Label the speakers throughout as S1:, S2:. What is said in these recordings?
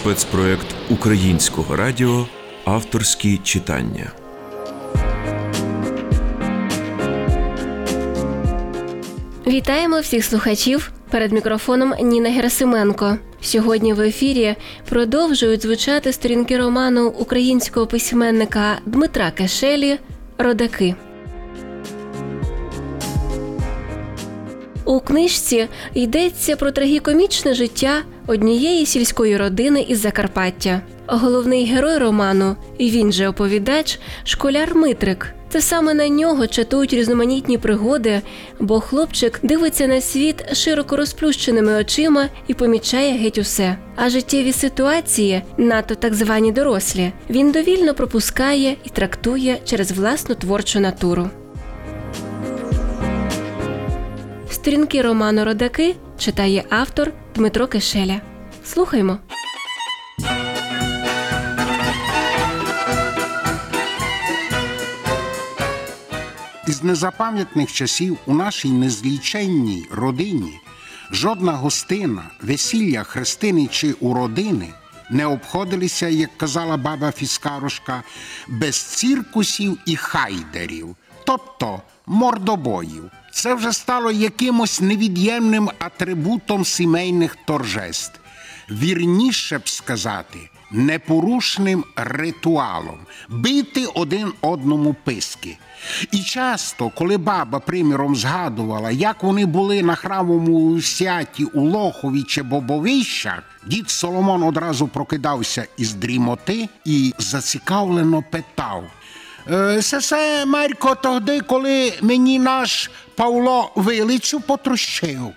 S1: спецпроект українського радіо Авторські читання.
S2: Вітаємо всіх слухачів перед мікрофоном Ніна Герасименко. Сьогодні в ефірі продовжують звучати сторінки роману українського письменника Дмитра Кешелі Родаки. У книжці йдеться про трагікомічне життя однієї сільської родини із Закарпаття. Головний герой роману, і він же оповідач, школяр Митрик. Це саме на нього чатують різноманітні пригоди, бо хлопчик дивиться на світ широко розплющеними очима і помічає геть усе. А життєві ситуації, надто так звані дорослі, він довільно пропускає і трактує через власну творчу натуру. Сторінки роману Родаки читає автор Дмитро Кишеля. Слухаймо.
S3: Із незапам'ятних часів у нашій незліченній родині жодна гостина, весілля, хрестини чи уродини не обходилися, як казала баба Фіскарушка, без циркусів і хайдерів, тобто мордобоїв. Це вже стало якимось невід'ємним атрибутом сімейних торжеств. Вірніше б сказати, непорушним ритуалом бити один одному писки. І часто, коли баба приміром згадувала, як вони були на храмовому святі у Лохові чи Бобовищах, дід Соломон одразу прокидався із дрімоти і зацікавлено питав. «Е, Сесе, Марко, тоді, коли мені наш Павло вилицю потрощив.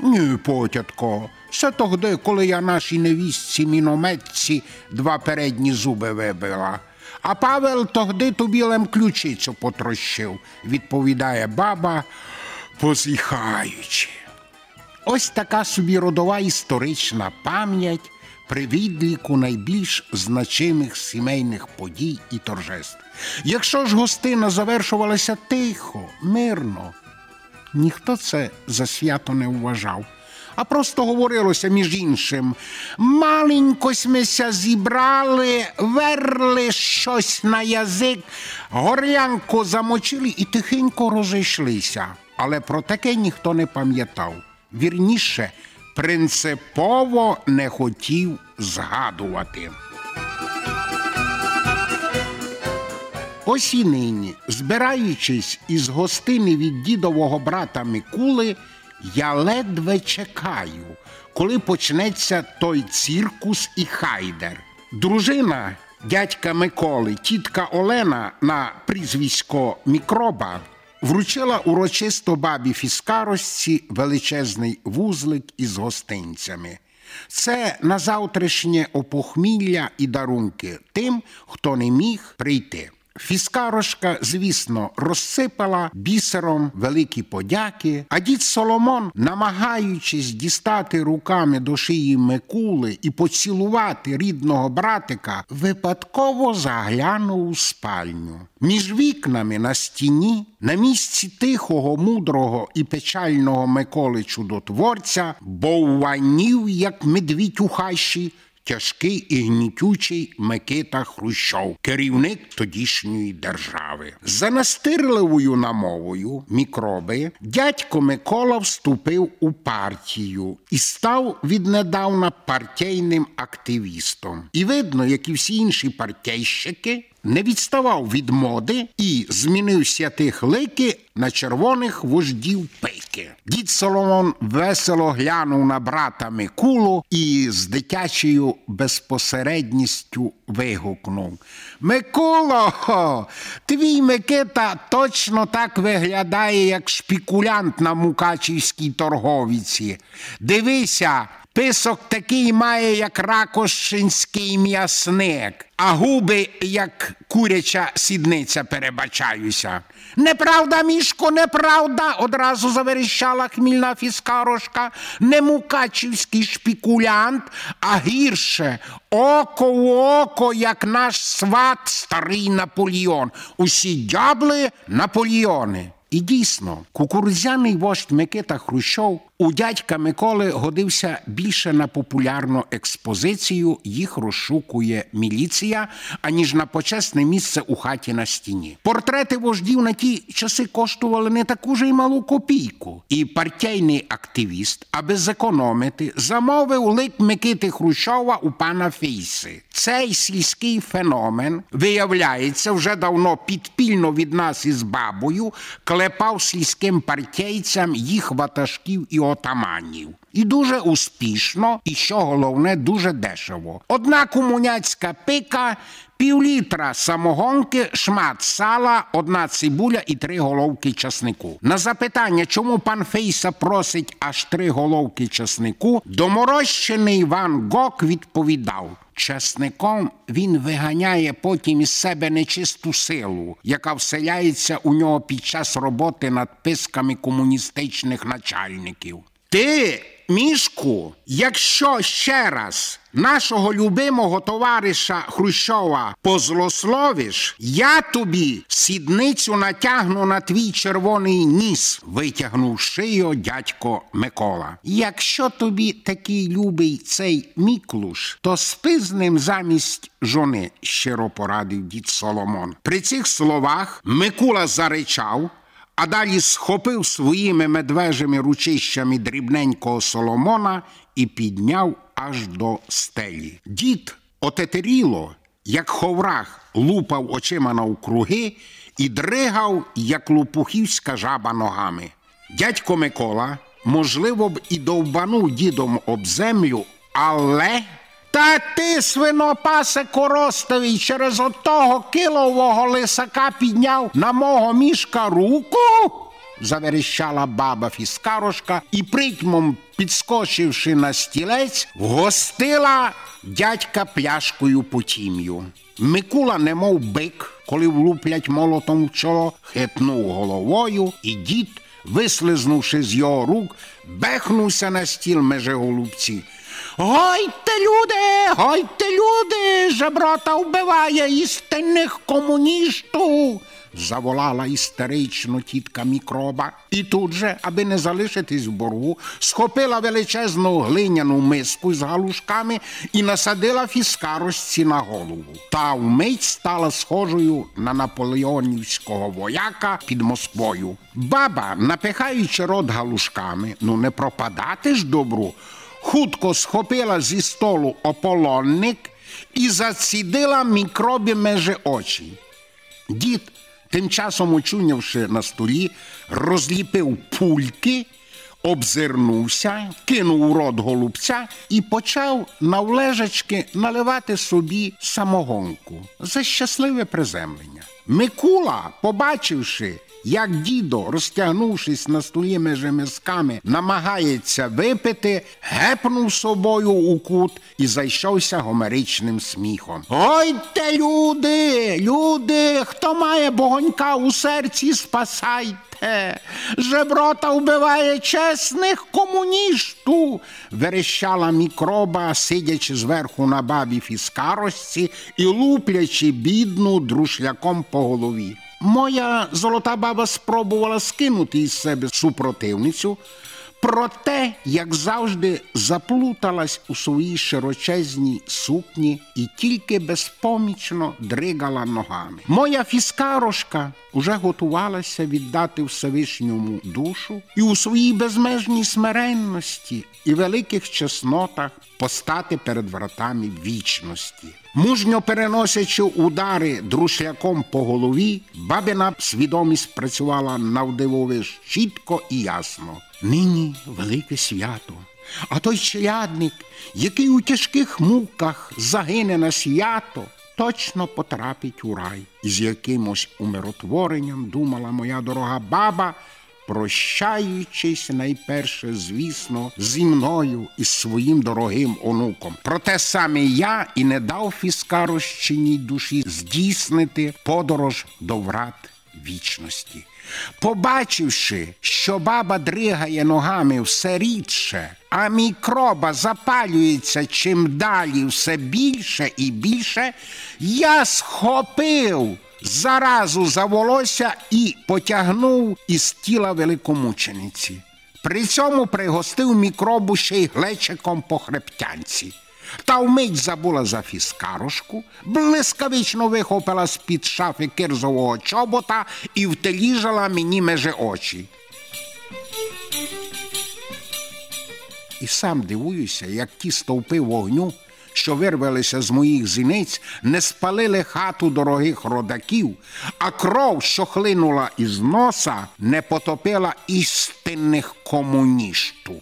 S3: Ні, потятко, це тоді, коли я нашій невістці мінометці два передні зуби вибила. А Павел тоді тобі лем ключицю потрощив, відповідає баба, позіхаючи. Ось така собі родова історична пам'ять при відліку найбільш значимих сімейних подій і торжеств. Якщо ж гостина завершувалася тихо, мирно, ніхто це за свято не вважав. А просто говорилося між іншим. Маленькось мися зібрали, верли щось на язик, горлянку замочили і тихенько розійшлися. Але про таке ніхто не пам'ятав. Вірніше, принципово не хотів згадувати. Ось і нині, збираючись із гостини від дідового брата Микули, я ледве чекаю, коли почнеться той циркус і хайдер. Дружина дядька Миколи, тітка Олена на прізвисько Мікроба, вручила урочисто бабі Фіскаросці величезний вузлик із гостинцями. Це на завтрашнє опохмілля і дарунки тим, хто не міг прийти. Фіскарошка, звісно, розсипала бісером великі подяки, а дід Соломон, намагаючись дістати руками до шиї Микули і поцілувати рідного братика, випадково заглянув у спальню. Між вікнами на стіні, на місці тихого, мудрого і печального Миколи чудотворця, бовванів, як медвідь у хащі, тяжкий і гнітючий Микита Хрущов, керівник тодішньої держави. За настирливою намовою мікроби дядько Микола вступив у партію і став віднедавна партійним активістом. І видно, як і всі інші партійщики. Не відставав від моди і змінив святих лики на червоних вождів пики. Дід Соломон весело глянув на брата Микулу і з дитячою безпосередністю вигукнув: Микуло, твій Микита точно так виглядає, як шпікулянт на мукачівській торговіці. Дивися, писок такий має, як ракошинський м'ясник, а губи, як куряча сідниця, перебачаюся. Неправда, мішко, неправда, одразу заверещала хмільна фіскарошка. Не мукачівський шпікулянт, а гірше око в око, як наш сват старий Наполеон. Усі дябли Наполеони. І дійсно, кукурудзяний вождь Микита Хрущов у дядька Миколи годився більше на популярну експозицію, їх розшукує міліція, аніж на почесне місце у хаті на стіні. Портрети вождів на ті часи коштували не таку ж й малу копійку. І партійний активіст, аби зекономити, замовив лик Микити Хрущова у пана Фейси. Цей сільський феномен, виявляється, вже давно підпільно від нас із бабою клепав сільським партійцям їх ватажків і отаманів. І дуже успішно, і що головне, дуже дешево. Одна комуняцька пика, півлітра самогонки, шмат сала, одна цибуля і три головки часнику. На запитання, чому пан Фейса просить аж три головки часнику, доморощений Ван Гок відповідав. Часником він виганяє потім із себе нечисту силу, яка вселяється у нього під час роботи над писками комуністичних начальників. Ти, мішку, якщо ще раз нашого любимого товариша Хрущова позлословиш, я тобі сідницю натягну на твій червоний ніс, витягнув шию дядько Микола. Якщо тобі такий любий цей Міклуш, то спи з ним замість жони, щиро порадив дід Соломон. При цих словах Микула заричав а далі схопив своїми медвежими ручищами дрібненького Соломона і підняв аж до стелі. Дід отетеріло, як ховрах, лупав очима навкруги і дригав, як лопухівська жаба ногами. Дядько Микола, можливо б і довбанув дідом об землю, але. Та ти, свинопасе коростовий, через отого килового лисака підняв на мого мішка руку. заверещала баба Фіскарошка і притьмом, підскочивши на стілець, вгостила дядька пляшкою потім'ю. Микула, немов бик, коли влуплять молотом в чоло, хитнув головою, і дід, вислизнувши з його рук, бехнувся на стіл меже голубці. Гойте, люди, гойте, люди, жеброта вбиває істинних комуністів. Заволала істерично тітка мікроба, і тут же, аби не залишитись в боргу, схопила величезну глиняну миску з галушками і насадила фіскаросці на голову. Та вмить стала схожою на наполеонівського вояка під Москвою. Баба, напихаючи рот галушками, ну не пропадати ж добру, хутко схопила зі столу ополонник і зацідила мікробі межи очі. Дід, тим часом очунявши на столі, розліпив пульки, обзирнувся, кинув у рот голубця і почав навлежачки наливати собі самогонку за щасливе приземлення. Микула, побачивши, як дідо, розтягнувшись на столі межи мисками, намагається випити, гепнув собою у кут і зайшовся гомеричним сміхом. Ой те, люди, люди, хто має богонька у серці, спасайте. Жеброта вбиває чесних комуністів, верещала мікроба, сидячи зверху на бабі фіскаросці і луплячи бідну друшляком по голові. Моя золота баба спробувала скинути із себе супротивницю, проте, як завжди, заплуталась у своїй широчезній сукні і тільки безпомічно дригала ногами. Моя фіскарошка уже готувалася віддати Всевишньому душу і у своїй безмежній смиренності і великих чеснотах постати перед вратами вічності. Мужньо переносячи удари друшляком по голові, бабина свідомість працювала навдивовиж чітко і ясно. Нині велике свято. А той челядник, який у тяжких муках загине на свято, точно потрапить у рай. І з якимось умиротворенням думала моя дорога баба, прощаючись найперше, звісно, зі мною і своїм дорогим онуком. Проте саме я і не дав фіскарощиній душі здійснити подорож до врат вічності. Побачивши, що баба дригає ногами все рідше, а мікроба запалюється чим далі все більше і більше, я схопив заразу за волосся і потягнув із тіла великомучениці. При цьому пригостив мікробу ще й глечиком по хребтянці. Та вмить забула за фіскарушку, блискавично вихопила з-під шафи кирзового чобота і втеліжала мені меже очі. І сам дивуюся, як ті стовпи вогню, що вирвалися з моїх зіниць, не спалили хату дорогих родаків, а кров, що хлинула із носа, не потопила істинних комунішту.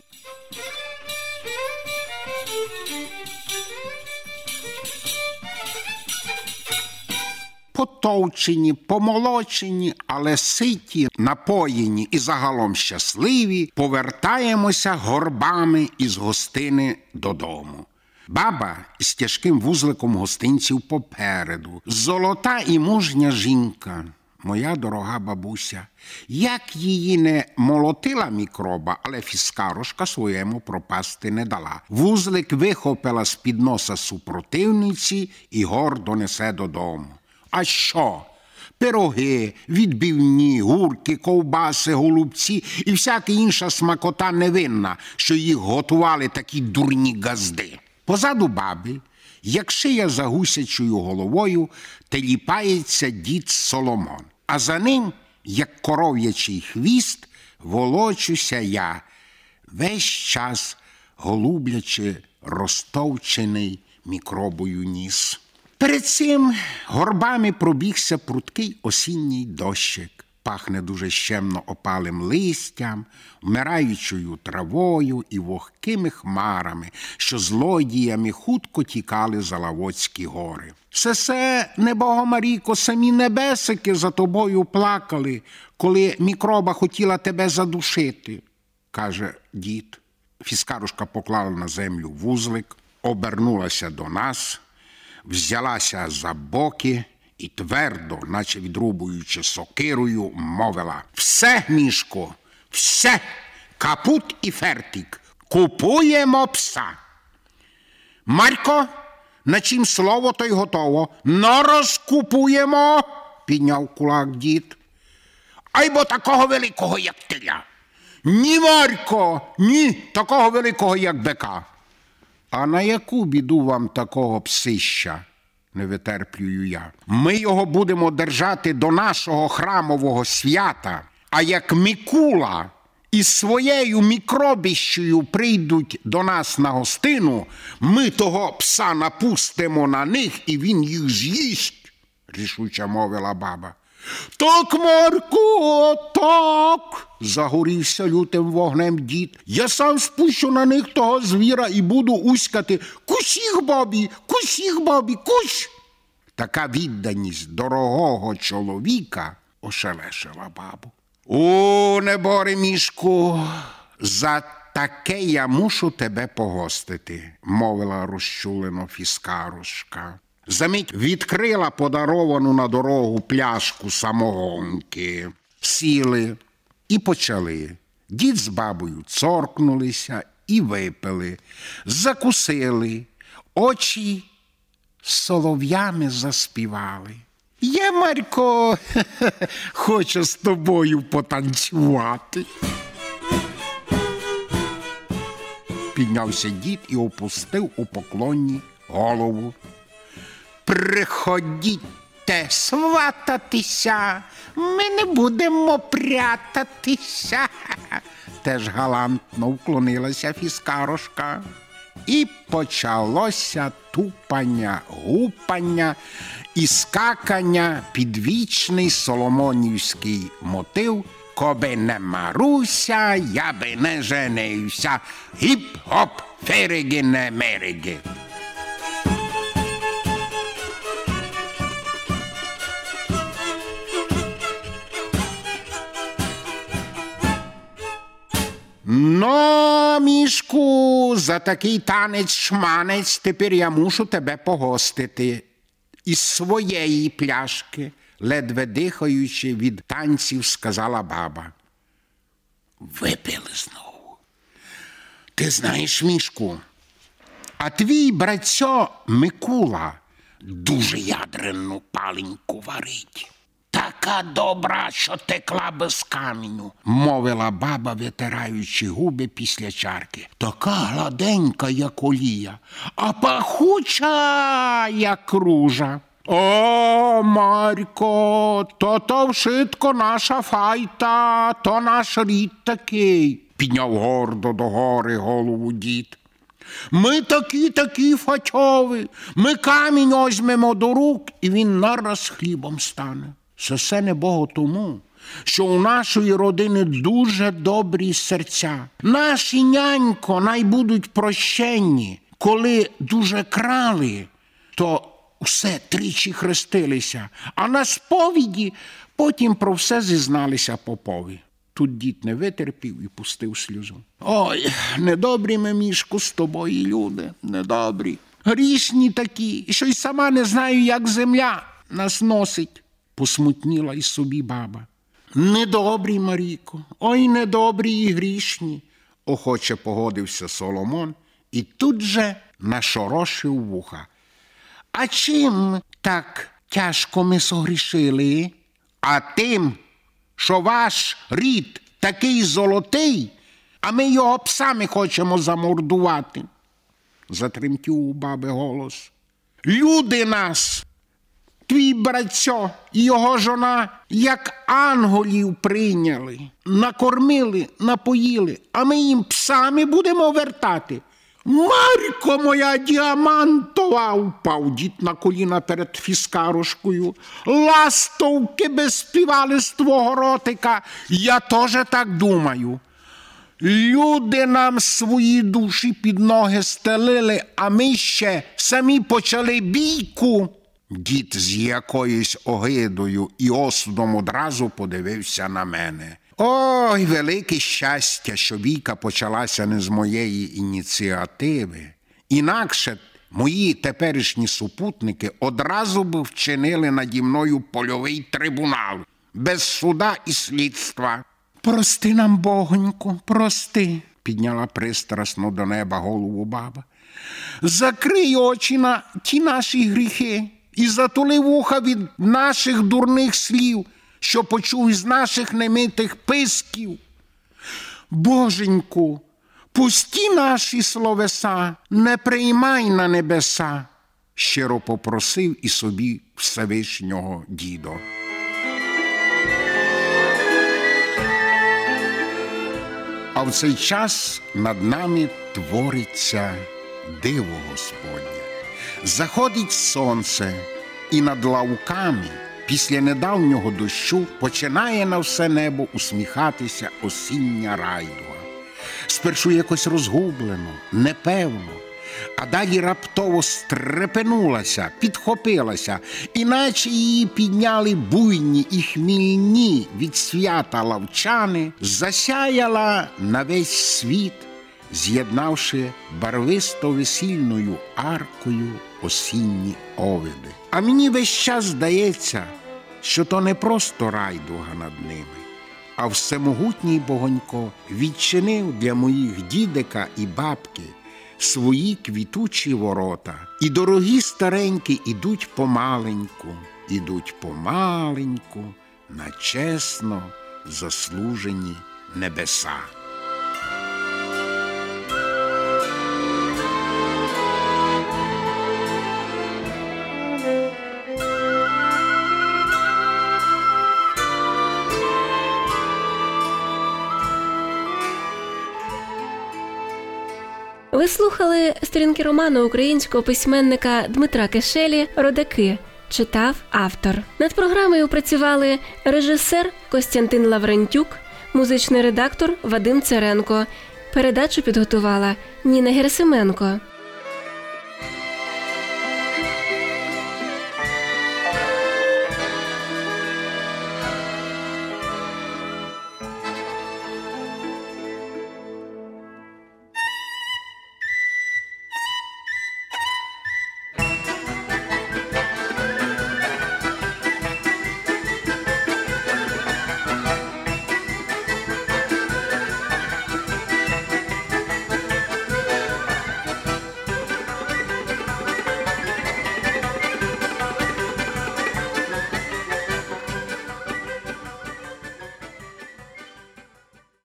S3: Потовчені, помолочені, але ситі, напоєні і загалом щасливі, повертаємося горбами із гостини додому. Баба з тяжким вузликом гостинців попереду, золота і мужня жінка, моя дорога бабуся. Як її не молотила мікроба, але фіскарушка своєму пропасти не дала. Вузлик вихопила з під носа супротивниці і гордо несе додому. А що? Пироги, відбивні, гурки, ковбаси, голубці і всяка інша смакота невинна, що їх готували такі дурні газди. Позаду баби, як шия за гусячою головою, теліпається дід Соломон, а за ним, як коров'ячий хвіст, волочуся я, весь час голублячи розтовчений мікробою ніс. Перед цим горбами пробігся пруткий осінній дощик. Пахне дуже щемно опалим листям, вмираючою травою і вогкими хмарами, що злодіями хутко тікали за Лавоцькі гори. Сесе, небого Маріко, самі небесики за тобою плакали, коли мікроба хотіла тебе задушити, каже дід. Фіскарушка поклала на землю вузлик, обернулася до нас взялася за боки і твердо, наче відрубуючи сокирою, мовила: Все, мішко, все, капут і фертик, купуємо пса. Марко, на чим слово, то й готово. Но розкупуємо, підняв кулак дід. Ай бо такого великого, як теля. Ні, Марко, ні, такого великого, як бека. А на яку біду вам такого псища? не витерплюю я. Ми його будемо держати до нашого храмового свята, а як Мікула із своєю мікробіщою прийдуть до нас на гостину, ми того пса напустимо на них, і він їх з'їсть, рішуче мовила баба. Так, Марко, так. загорівся лютим вогнем дід. Я сам спущу на них того звіра і буду уськати Кусь їх, бабі, кусь їх, бабі, кусь. Така відданість дорогого чоловіка ошелешила бабу. О, неборе мішку, за таке я мушу тебе погостити, мовила розчулено фіскарушка. Замить відкрила подаровану на дорогу пляшку самогонки, сіли і почали. Дід з бабою цоркнулися і випили, закусили, очі солов'ями заспівали. Я, Марко, хочу з тобою потанцювати. Піднявся дід і опустив у поклонні голову. Приходіть свататися, ми не будемо прятатися. Теж галантно вклонилася фіскарошка. І почалося тупання, гупання і скакання під вічний соломонівський мотив. Коби не Маруся, я би не женився. Гіп-гоп, фериги не мериги. Но, мішку, за такий танець шманець тепер я мушу тебе погостити. Із своєї пляшки, ледве дихаючи від танців, сказала баба. Випили знову. Ти знаєш, мішку, а твій братцьо Микула дуже ядрену паленьку варить. Така добра, що текла без каменю, мовила баба, витираючи губи після чарки. Така гладенька, як олія, а пахуча, як ружа. О, Марько, то то вшитко наша файта, то наш рід такий, підняв гордо до гори голову дід. Ми такі, такі фатьові, ми камінь озьмемо до рук, і він нараз хлібом стане. Це все не Богу тому, що у нашої родини дуже добрі серця. Наші нянько най будуть прощенні, коли дуже крали, то все тричі хрестилися, а на сповіді потім про все зізналися попові. Тут дід не витерпів і пустив сльозу. Ой, недобрі ми мішку з тобою, люди, недобрі. Грішні такі, що й сама не знаю, як земля нас носить, посмутніла й собі баба. Недобрі, Маріко, ой, недобрі і грішні, охоче погодився Соломон і тут же нашорошив вуха. А чим так тяжко ми согрішили? А тим, що ваш рід такий золотий, а ми його псами хочемо замордувати. Затремтів у баби голос. Люди нас, твій братцьо і його жона, як анголів прийняли, накормили, напоїли, а ми їм псами будемо вертати. Марко моя діамантова, упав дід на коліна перед фіскарушкою. Ластовки би співали з твого ротика. Я теж так думаю. Люди нам свої душі під ноги стелили, а ми ще самі почали бійку. Дід з якоюсь огидою і осудом одразу подивився на мене. Ой, велике щастя, що бійка почалася не з моєї ініціативи. Інакше мої теперішні супутники одразу б вчинили наді мною польовий трибунал без суда і слідства. Прости нам, богоньку, прости, підняла пристрасно до неба голову баба. Закрий очі на ті наші гріхи і затули вуха від наших дурних слів, що почув із наших немитих писків. Боженьку, пусті наші словеса, не приймай на небеса, щиро попросив і собі Всевишнього дідо. А в цей час над нами твориться диво Господнє. Заходить сонце, і над лавками після недавнього дощу починає на все небо усміхатися осіння райдуга. Спершу якось розгублено, непевно, а далі раптово стрепенулася, підхопилася, іначе її підняли буйні і хмільні від свята лавчани, засяяла на весь світ, з'єднавши барвисто-весільною аркою осінні овиди. А мені весь час здається, що то не просто райдуга над ними, а всемогутній Богонько відчинив для моїх дідика і бабки свої квітучі ворота. І дорогі старенькі ідуть помаленьку, ідуть помаленьку на чесно заслужені небеса.
S2: Слухали сторінки роману українського письменника Дмитра Кишелі Родаки. Читав автор. Над програмою працювали режисер Костянтин Лаврентюк, музичний редактор Вадим Церенко. Передачу підготувала Ніна Герасименко.